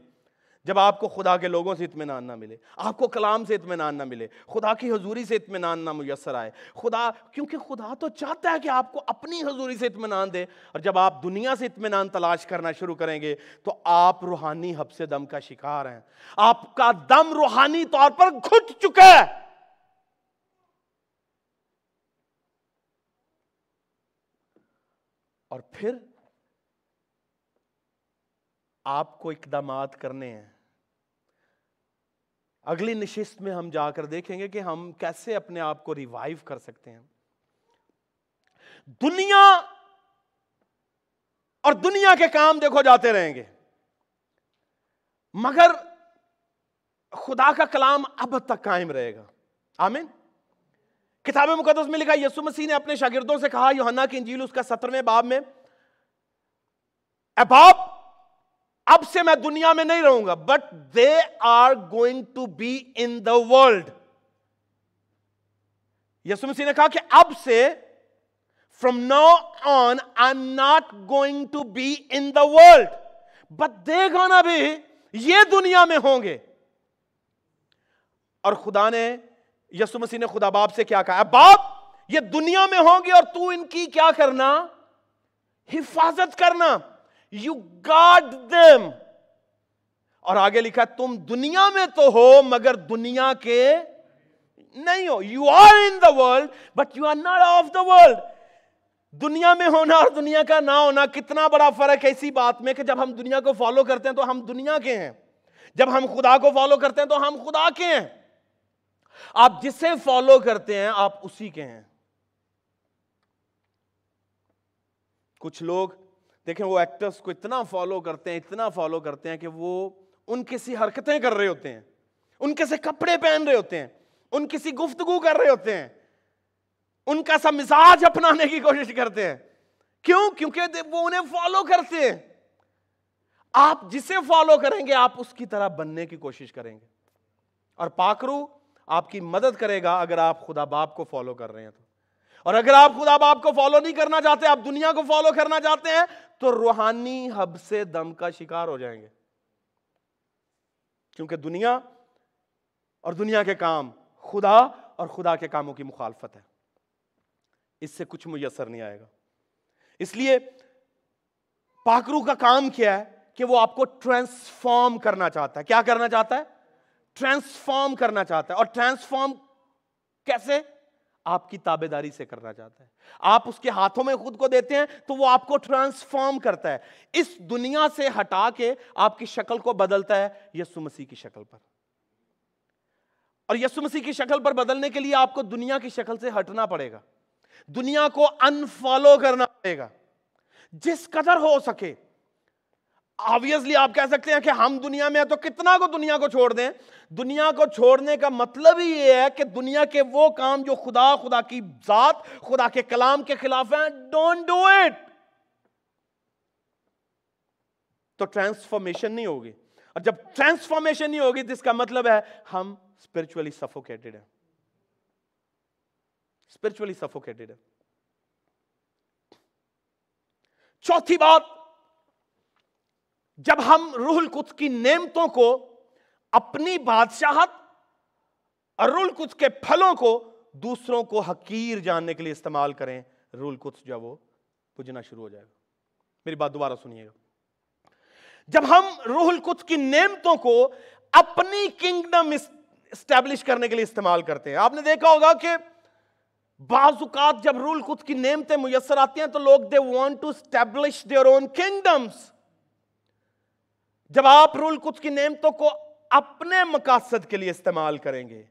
جب آپ کو خدا کے لوگوں سے اطمینان نہ ملے، آپ کو کلام سے اطمینان نہ ملے، خدا کی حضوری سے اطمینان نہ میسر آئے، خدا، کیونکہ خدا تو چاہتا ہے کہ آپ کو اپنی حضوری سے اطمینان دے، اور جب آپ دنیا سے اطمینان تلاش کرنا شروع کریں گے تو آپ روحانی حب سے دم کا شکار ہیں۔ آپ کا دم روحانی طور پر گھٹ چکا ہے۔ اور پھر آپ کو اقدامات کرنے ہیں۔ اگلی نشست میں ہم جا کر دیکھیں گے کہ ہم کیسے اپنے آپ کو ریوائیو کر سکتے ہیں۔ دنیا اور دنیا کے کام دیکھو جاتے رہیں گے۔ مگر خدا کا کلام اب تک قائم رہے گا۔ آمین۔ کتاب مقدس میں لکھا یسو مسیح نے اپنے شاگردوں سے کہا، یوحنا کی انجیل اس کا سترویں باب میں، اے باپ اب سے میں دنیا میں نہیں رہوں گا but they are going to be in the world یسو مسیح نے کہا کہ اب سے from now on I am not going to be in the world but they gonna بھی یہ دنیا میں ہوں گے۔ اور خدا نے یسو مسیح نے خدا باپ سے کیا کہا؟ باپ، یہ دنیا میں ہوں گے اور تو ان کی کیا کرنا؟ حفاظت کرنا۔ یو گاڈ دم اور آگے لکھا تم دنیا میں تو ہو، مگر دنیا کے نہیں ہو۔ You are in the world but you are not of the world دنیا میں ہونا اور دنیا کا نہ ہونا کتنا بڑا فرق ہے اسی بات میں کہ جب ہم دنیا کو فالو کرتے ہیں تو ہم دنیا کے ہیں۔ جب ہم خدا کو فالو کرتے ہیں تو ہم خدا کے ہیں۔ آپ جسے فالو کرتے ہیں، آپ اسی کے ہیں۔ کچھ لوگ دیکھیں وہ ایکٹرز کو اتنا فالو کرتے ہیں، اتنا فالو کرتے ہیں کہ وہ ان کسی حرکتیں کر رہے ہوتے ہیں۔ ان کیسے کپڑے پہن رہے ہوتے ہیں۔ ان کسی گفتگو کر رہے ہوتے ہیں۔ ان کا سا مزاج اپنانے کی کوشش کرتے ہیں۔ کیوں؟ کیونکہ وہ انہیں فالو کرتے ہیں۔ آپ جسے فالو کریں گے، آپ اس کی طرح بننے کی کوشش کریں گے۔ اور پاکرو آپ کی مدد کرے گا اگر آپ خدا باپ کو فالو کر رہے ہیں تو۔ اور اگر آپ خدا باپ کو فالو نہیں کرنا چاہتے، آپ دنیا کو فالو کرنا چاہتے ہیں، تو روحانی حب سے دم کا شکار ہو جائیں گے۔ کیونکہ دنیا اور دنیا کے کام خدا اور خدا کے کاموں کی مخالفت ہے۔ اس سے کچھ میسر نہیں آئے گا۔ اس لیے پاکرو کا کام کیا ہے کہ وہ آپ کو ٹرانسفارم کرنا چاہتا ہے۔ کیا کرنا چاہتا ہے؟ ٹرانسفارم کرنا چاہتا ہے۔ اور ٹرانسفارم کیسے؟ آپ کی تابے داری سے کرنا چاہتا ہے۔ آپ اس کے ہاتھوں میں خود کو دیتے ہیں تو وہ آپ کو ٹرانسفارم کرتا ہے۔ اس دنیا سے ہٹا کے آپ کی شکل کو بدلتا ہے یسو مسیح کی شکل پر۔ اور یسو مسیح کی شکل پر بدلنے کے لیے آپ کو دنیا کی شکل سے ہٹنا پڑے گا۔ دنیا کو انفالو کرنا پڑے گا۔ جس قدر ہو سکے آبیسلی آپ کہہ سکتے ہیں کہ ہم دنیا میں ہیں تو کتنا کو دنیا کو چھوڑ دیں؟ دنیا کو چھوڑنے کا مطلب ہی یہ ہے کہ دنیا کے وہ کام جو خدا خدا کی ذات، خدا کے کلام کے خلاف ہیں ڈونٹ ڈو اٹ تو ٹرانسفارمیشن نہیں ہوگی۔ اور جب ٹرانسفارمیشن نہیں ہوگی، تو اس کا مطلب ہے ہم اسپرچولی سفوکیٹڈ ہیں۔ اسپرچولی سفوکیٹڈ ہیں۔ چوتھی بات جب ہم روح القدس کی نعمتوں کو، اپنی بادشاہت اور روح القدس کے پھلوں کو دوسروں کو حقیر جاننے کے لیے استعمال کریں، روح القدس جو وہ بجنا شروع ہو جائے گا۔ میری بات دوبارہ سنیے گا۔ جب ہم روح القدس کی نعمتوں کو اپنی کنگڈم اسٹیبلش کرنے کے لیے استعمال کرتے ہیں، آپ نے دیکھا ہوگا کہ بعض اوقات جب روح القدس کی نعمتیں میسر آتی ہیں تو لوگ they want to establish their own kingdoms جب آپ رول کچھ کی نعمتوں کو اپنے مقاصد کے لیے استعمال کریں گے،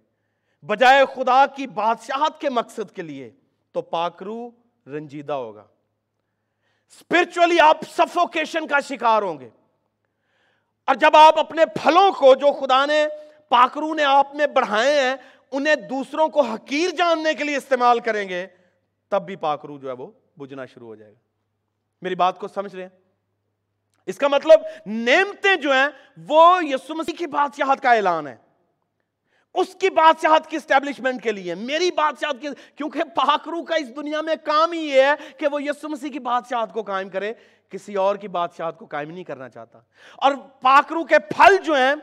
بجائے خدا کی بادشاہت کے مقصد کے لیے، تو پاکرو رنجیدہ ہوگا۔ اسپرچولی آپ سفوکیشن کا شکار ہوں گے۔ اور جب آپ اپنے پھلوں کو جو خدا نے پاکرو نے آپ میں بڑھائے ہیں، انہیں دوسروں کو حقیر جاننے کے لیے استعمال کریں گے، تب بھی پاکرو جو ہے وہ بجنا شروع ہو جائے گا۔ میری بات کو سمجھ رہے ہیں؟ اس کا مطلب نعمتیں جو ہیں وہ یسو مسیح کی بادشاہت کا اعلان ہے۔ اس کی بادشاہت کی اسٹیبلشمنٹ کے لیے، میری بادشاہت کی کیونکہ پاکرو کا اس دنیا میں کام ہی یہ ہے کہ وہ یسو مسیح کی بادشاہت کو قائم کرے، کسی اور کی بادشاہت کو قائم نہیں کرنا چاہتا۔ اور پاکرو کے پھل جو ہیں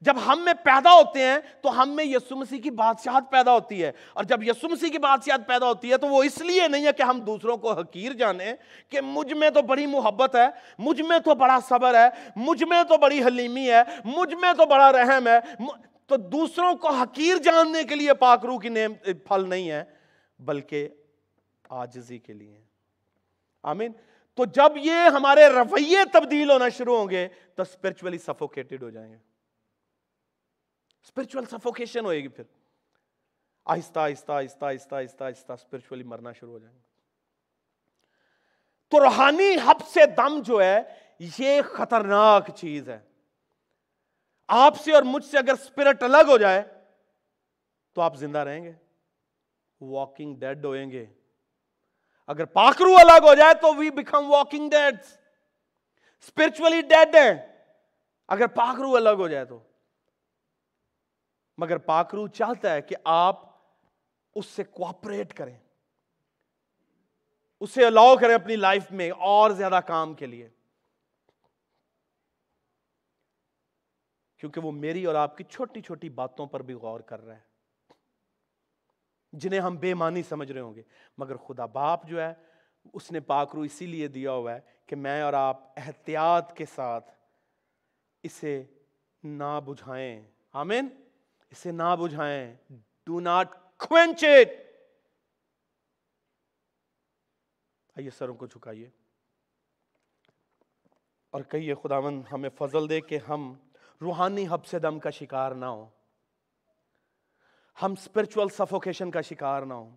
جب ہم میں پیدا ہوتے ہیں تو ہم میں یسو مسیح کی بادشاہت پیدا ہوتی ہے اور جب یسو مسیح کی بادشاہت پیدا ہوتی ہے تو وہ اس لیے نہیں ہے کہ ہم دوسروں کو حقیر جانیں کہ مجھ میں تو بڑی محبت ہے، مجھ میں تو بڑا صبر ہے، مجھ میں تو بڑی حلیمی ہے، مجھ میں تو بڑا رحم ہے۔ تو دوسروں کو حقیر جاننے کے لیے پاکرو کی نیم پھل نہیں ہے، بلکہ آجزی کے لیے آمین۔ تو جب یہ ہمارے رویے تبدیل ہونا شروع ہوں گے تو اسپرچولی سفوکیٹڈ ہو جائیں گے۔ اسپرچل سفوکیشن ہوئے گی پھر۔ آہستہ آہستہ آہستہ آہستہ آہستہ آہستہ اسپرچولی مرنا شروع ہو جائیں گے۔ تو روحانی حب سے دم جو ہے، یہ خطرناک چیز ہے۔ آپ سے اور مجھ سے اگر اسپرٹ الگ ہو جائے، تو آپ زندہ رہیں گے۔ واکنگ ڈیڈ ہوئیں گے۔ اگر پاکرو الگ ہو جائے، تو we become walking dead spiritually dead ہے اگر پاکرو الگ ہو جائے تو۔ مگر پاکرو چاہتا ہے کہ آپ اس سے کوپریٹ کریں۔ اسے الاؤ کریں اپنی لائف میں اور زیادہ کام کے لیے۔ کیونکہ وہ میری اور آپ کی چھوٹی چھوٹی باتوں پر بھی غور کر رہا ہے جنہیں ہم بے مانی سمجھ رہے ہوں گے۔ مگر خدا باپ جو ہے، اس نے پاکرو اسی لیے دیا ہوا ہے کہ میں اور آپ احتیاط کے ساتھ اسے نہ بجھائیں۔ آمین۔ اسے نہ بجھائیں۔ ڈو ناٹ کوینچ اٹ آئیے سروں کو جھکائیے۔ اور کہیے خداون ہمیں فضل دے کہ ہم روحانی حب سے دم کا شکار نہ ہو ہم اسپرچل سفوکیشن کا شکار نہ ہو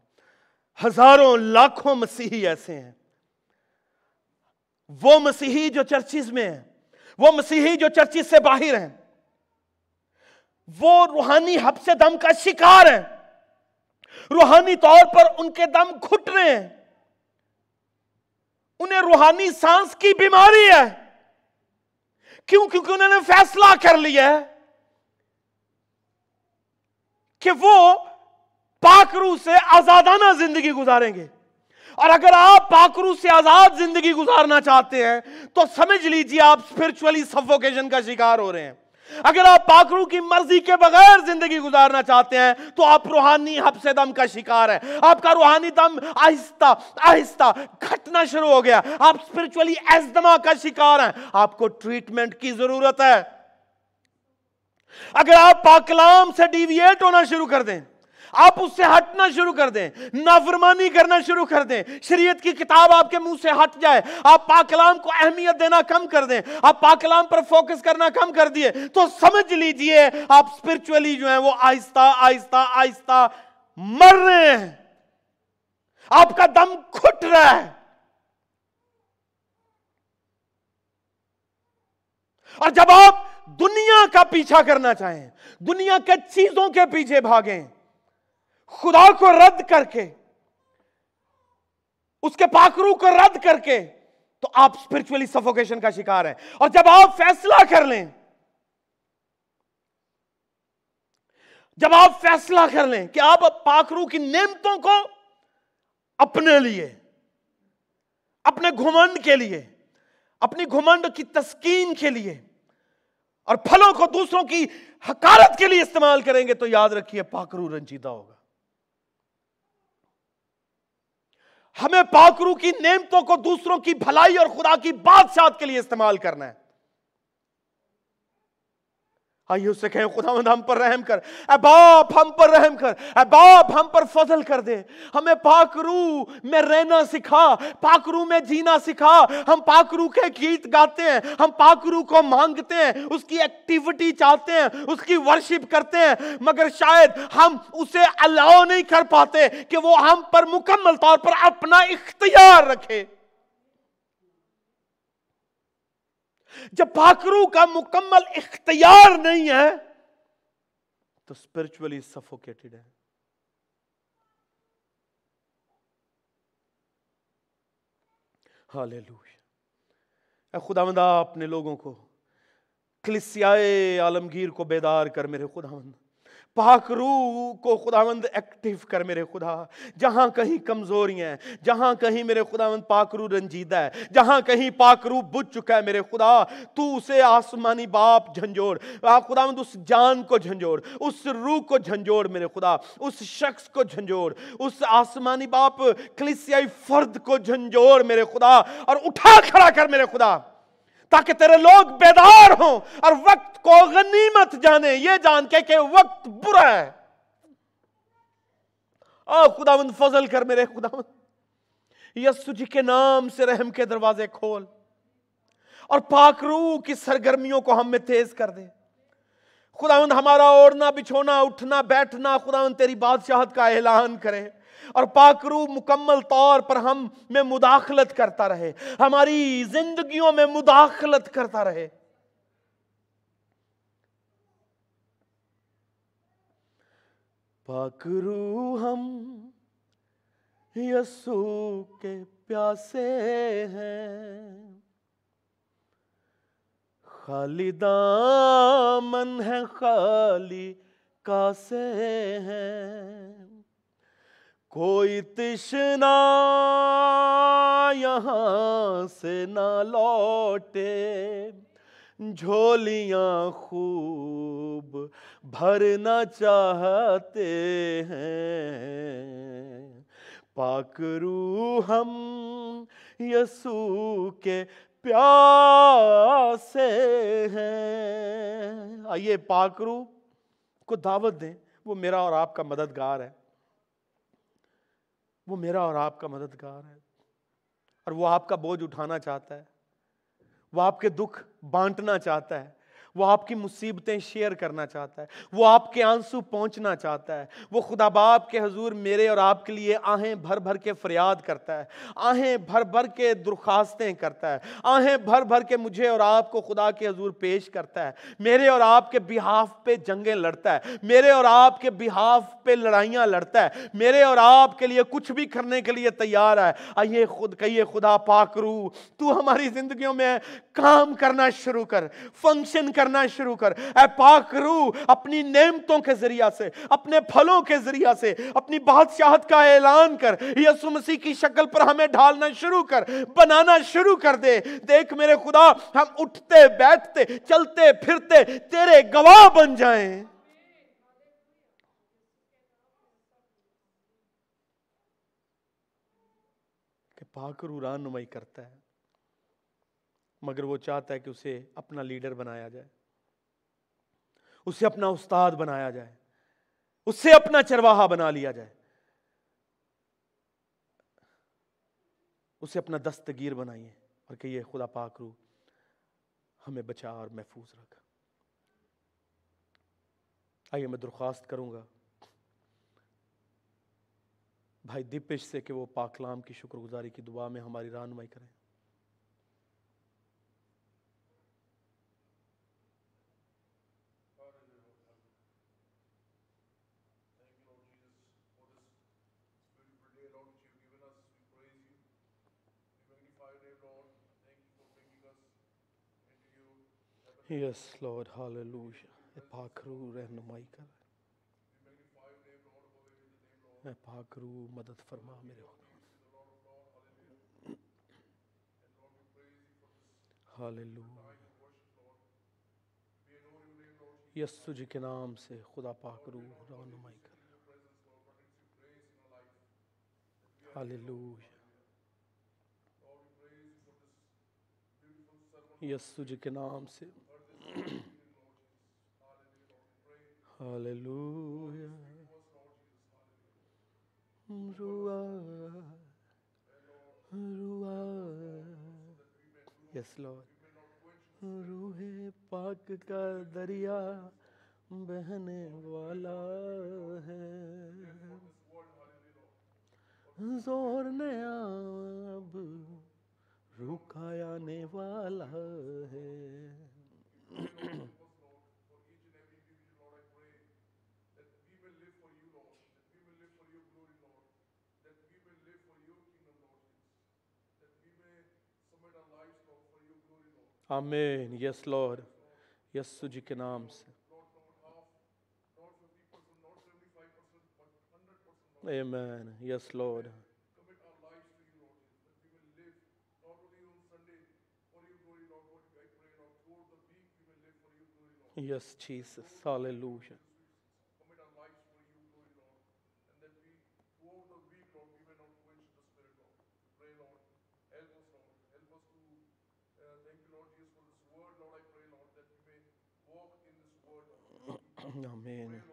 ہزاروں، لاکھوں مسیحی ایسے ہیں۔ وہ مسیحی جو چرچز میں ہیں، وہ مسیحی جو چرچز سے باہر ہیں۔ وہ روحانی حب سے دم کا شکار ہیں۔ روحانی طور پر ان کے دم گھٹ رہے ہیں۔ انہیں روحانی سانس کی بیماری ہے۔ کیوں؟ کیونکہ انہوں نے فیصلہ کر لیا ہے کہ وہ پاکرو سے آزادانہ زندگی گزاریں گے۔ اور اگر آپ پاکرو سے آزاد زندگی گزارنا چاہتے ہیں، تو سمجھ لیجیے آپ اسپرچولی سفوکیشن کا شکار ہو رہے ہیں۔ اگر آپ پاکرو کی مرضی کے بغیر زندگی گزارنا چاہتے ہیں، تو آپ روحانی حب سے دم کا شکار ہے آپ کا روحانی دم آہستہ آہستہ گھٹنا شروع ہو گیا۔ آپ اسپرچولی ایزدما کا شکار ہیں۔ آپ کو ٹریٹمنٹ کی ضرورت ہے۔ اگر آپ پاکلام سے ڈیویٹ ہونا شروع کر دیں۔ آپ اس سے ہٹنا شروع کر دیں، نافرمانی کرنا شروع کر دیں۔ شریعت کی کتاب آپ کے منہ سے ہٹ جائے۔ آپ پاکلام کو اہمیت دینا کم کر دیں۔ آپ پاکلام پر فوکس کرنا کم کر دیے۔ تو سمجھ لیجیے، آپ سپرچولی جو ہیں وہ آہستہ آہستہ آہستہ مر رہے ہیں۔ آپ کا دم کھٹ رہا ہے۔ اور جب آپ دنیا کا پیچھا کرنا چاہیں، دنیا کے چیزوں کے پیچھے بھاگیں خدا کو رد کر کے، اس کے پاکرو کو رد کر کے تو آپ اسپرچولی سفوکیشن کا شکار ہیں۔ اور جب آپ فیصلہ کر لیں، جب آپ فیصلہ کر لیں کہ آپ پاکرو کی نعمتوں کو اپنے لیے، اپنے گھمنڈ کے لیے، اپنی گھمنڈ کی تسکین کے لیے اور پھلوں کو دوسروں کی حکارت کے لیے استعمال کریں گے، تو یاد رکھیے پاکرو رنجیدہ ہوگا۔ ہمیں پاکرو کی نعمتوں کو دوسروں کی بھلائی اور خدا کی بادشاہت کے لیے استعمال کرنا ہے۔ آئیے اس سے کہیں خدا مند ہم پر رحم کر۔ اے باپ، ہم پر رحم کر۔ اے باپ، ہم پر فضل کر دے۔ ہمیں پاکرو میں رہنا سکھا۔ پاکرو میں جینا سکھا۔ ہم پاکرو کے گیت گاتے ہیں۔ ہم پاکرو کو مانگتے ہیں۔ اس کی ایکٹیوٹی چاہتے ہیں۔ اس کی ورشپ کرتے ہیں۔ مگر شاید ہم اسے الاؤ نہیں کر پاتے کہ وہ ہم پر مکمل طور پر اپنا اختیار رکھے۔ جب پاکرو کا مکمل اختیار نہیں ہے، تو اسپرچولی سفوکیٹڈ ہے۔ اے خدا مند اپنے لوگوں کو کلسیائے عالمگیر کو بیدار کر میرے خدا مند پاک روح کو خداوند ایکٹیو کر میرے خدا۔ جہاں کہیں کمزوریاں ہیں، جہاں کہیں میرے خداوند پاک روح رنجیدہ ہے، جہاں کہیں پاک روح بجھ چکا ہے میرے خدا۔ تو اسے آسمانی باپ جھنجوڑ خداوند اس جان کو جھنجوڑ اس روح کو جھنجوڑ میرے خدا، اس شخص کو جھنجوڑ اس آسمانی باپ کلیسیائی فرد کو جھنجوڑ میرے خدا۔ اور اٹھا کھڑا کر میرے خدا۔ تاکہ تیرے لوگ بیدار ہوں اور وقت کو غنیمت جانے، یہ جان کے کہ وقت برا ہے۔ آہ، خداوند، فضل کر میرے خداوند۔ یسو جی کے نام سے رحم کے دروازے کھول اور پاک روح کی سرگرمیوں کو ہم میں تیز کر دے۔ خداوند، ہمارا اوڑنا بچھونا، اٹھنا، بیٹھنا، خداوند، تیری بادشاہت کا اعلان کرے۔ اور پاکرو مکمل طور پر ہم میں مداخلت کرتا رہے، ہماری زندگیوں میں مداخلت کرتا رہے۔ پاکرو ہم یسو کے پیاسے ہیں۔ خالی دامن ہے خالی کاسے ہیں۔ کوئی تشنا یہاں سے نہ لوٹے۔ جھولیاں خوب بھرنا چاہتے ہیں۔ پاکرو ہم یسو کے پیاسے ہیں۔ آئیے پاکرو کو دعوت دیں، وہ میرا اور آپ کا مددگار ہے۔ وہ میرا اور آپ کا مددگار ہے اور وہ آپ کا بوجھ اٹھانا چاہتا ہے، وہ آپ کے دکھ بانٹنا چاہتا ہے۔ وہ آپ کی مصیبتیں شیئر کرنا چاہتا ہے، وہ آپ کے آنسو پہنچنا چاہتا ہے، وہ خدا باپ کے حضور میرے اور آپ کے لیے آہیں بھر بھر کے فریاد کرتا ہے، آہیں بھر بھر کے درخواستیں کرتا ہے، آہیں بھر بھر کے مجھے اور آپ کو خدا کے حضور پیش کرتا ہے، میرے اور آپ کے بحاف پہ جنگیں لڑتا ہے، میرے اور آپ کے بحاف پہ لڑائیاں لڑتا ہے، میرے اور آپ کے لیے کچھ بھی کرنے کے لیے تیار ہے۔ آئیے خود، کہیے خدا پاک روح، تو ہماری زندگیوں میں کام کرنا شروع کر فنکشن کر کرنا شروع کر۔ اے پاک روح، اپنی نعمتوں کے ذریعہ سے، اپنے پھلوں کے ذریعہ سے، اپنی بادشاہت کا اعلان کر۔ یسو مسیح کی شکل پر ہمیں ڈھالنا شروع کر، بنانا شروع کر دے۔ دیکھ میرے خدا، ہم اٹھتے، بیٹھتے، چلتے، پھرتے، تیرے گواہ بن جائیں۔ کہ پاک روح رہنمائی کرتا ہے۔ مگر وہ چاہتا ہے کہ اسے اپنا لیڈر بنایا جائے۔ اسے اپنا استاد بنایا جائے۔ اسے اپنا چرواہا بنا لیا جائے۔ اسے اپنا دستگیر بنائیے اور کہیے، خدا پاک رو، ہمیں بچا اور محفوظ رکھ۔ آئیے میں درخواست کروں گا بھائی دیپش سے کہ وہ پاکلام کی شکر گزاری کی دعا میں ہماری رہنمائی کریں۔ یس لارڈ ہاللویا اے پاک روح رہنمائی کر اے پاک روح مدد فرما میرے خدا ہاللویا یسو جی کے نام سے خدا پاک روح رہنمائی کر ہاللویا یسو جی کے نام سے ہاللویا روح پاک کا دریا بہنے والا ہے۔ زور نیا اب روکا آنے والا ہے۔ آمین یس لارڈ یسو جی کے نام سے Amen. Yes, Lord. Yes, Jesus. Hallelujah. Commit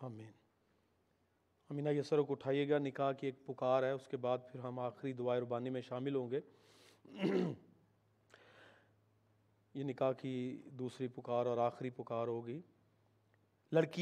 آمین۔ امینہ یسروں کو اٹھائیے گا، نکاح کی ایک پکار ہے، اس کے بعد پھر ہم آخری دعائے ربانی میں شامل ہوں گے۔ یہ نکاح کی دوسری پکار اور آخری پکار ہوگی۔ لڑکی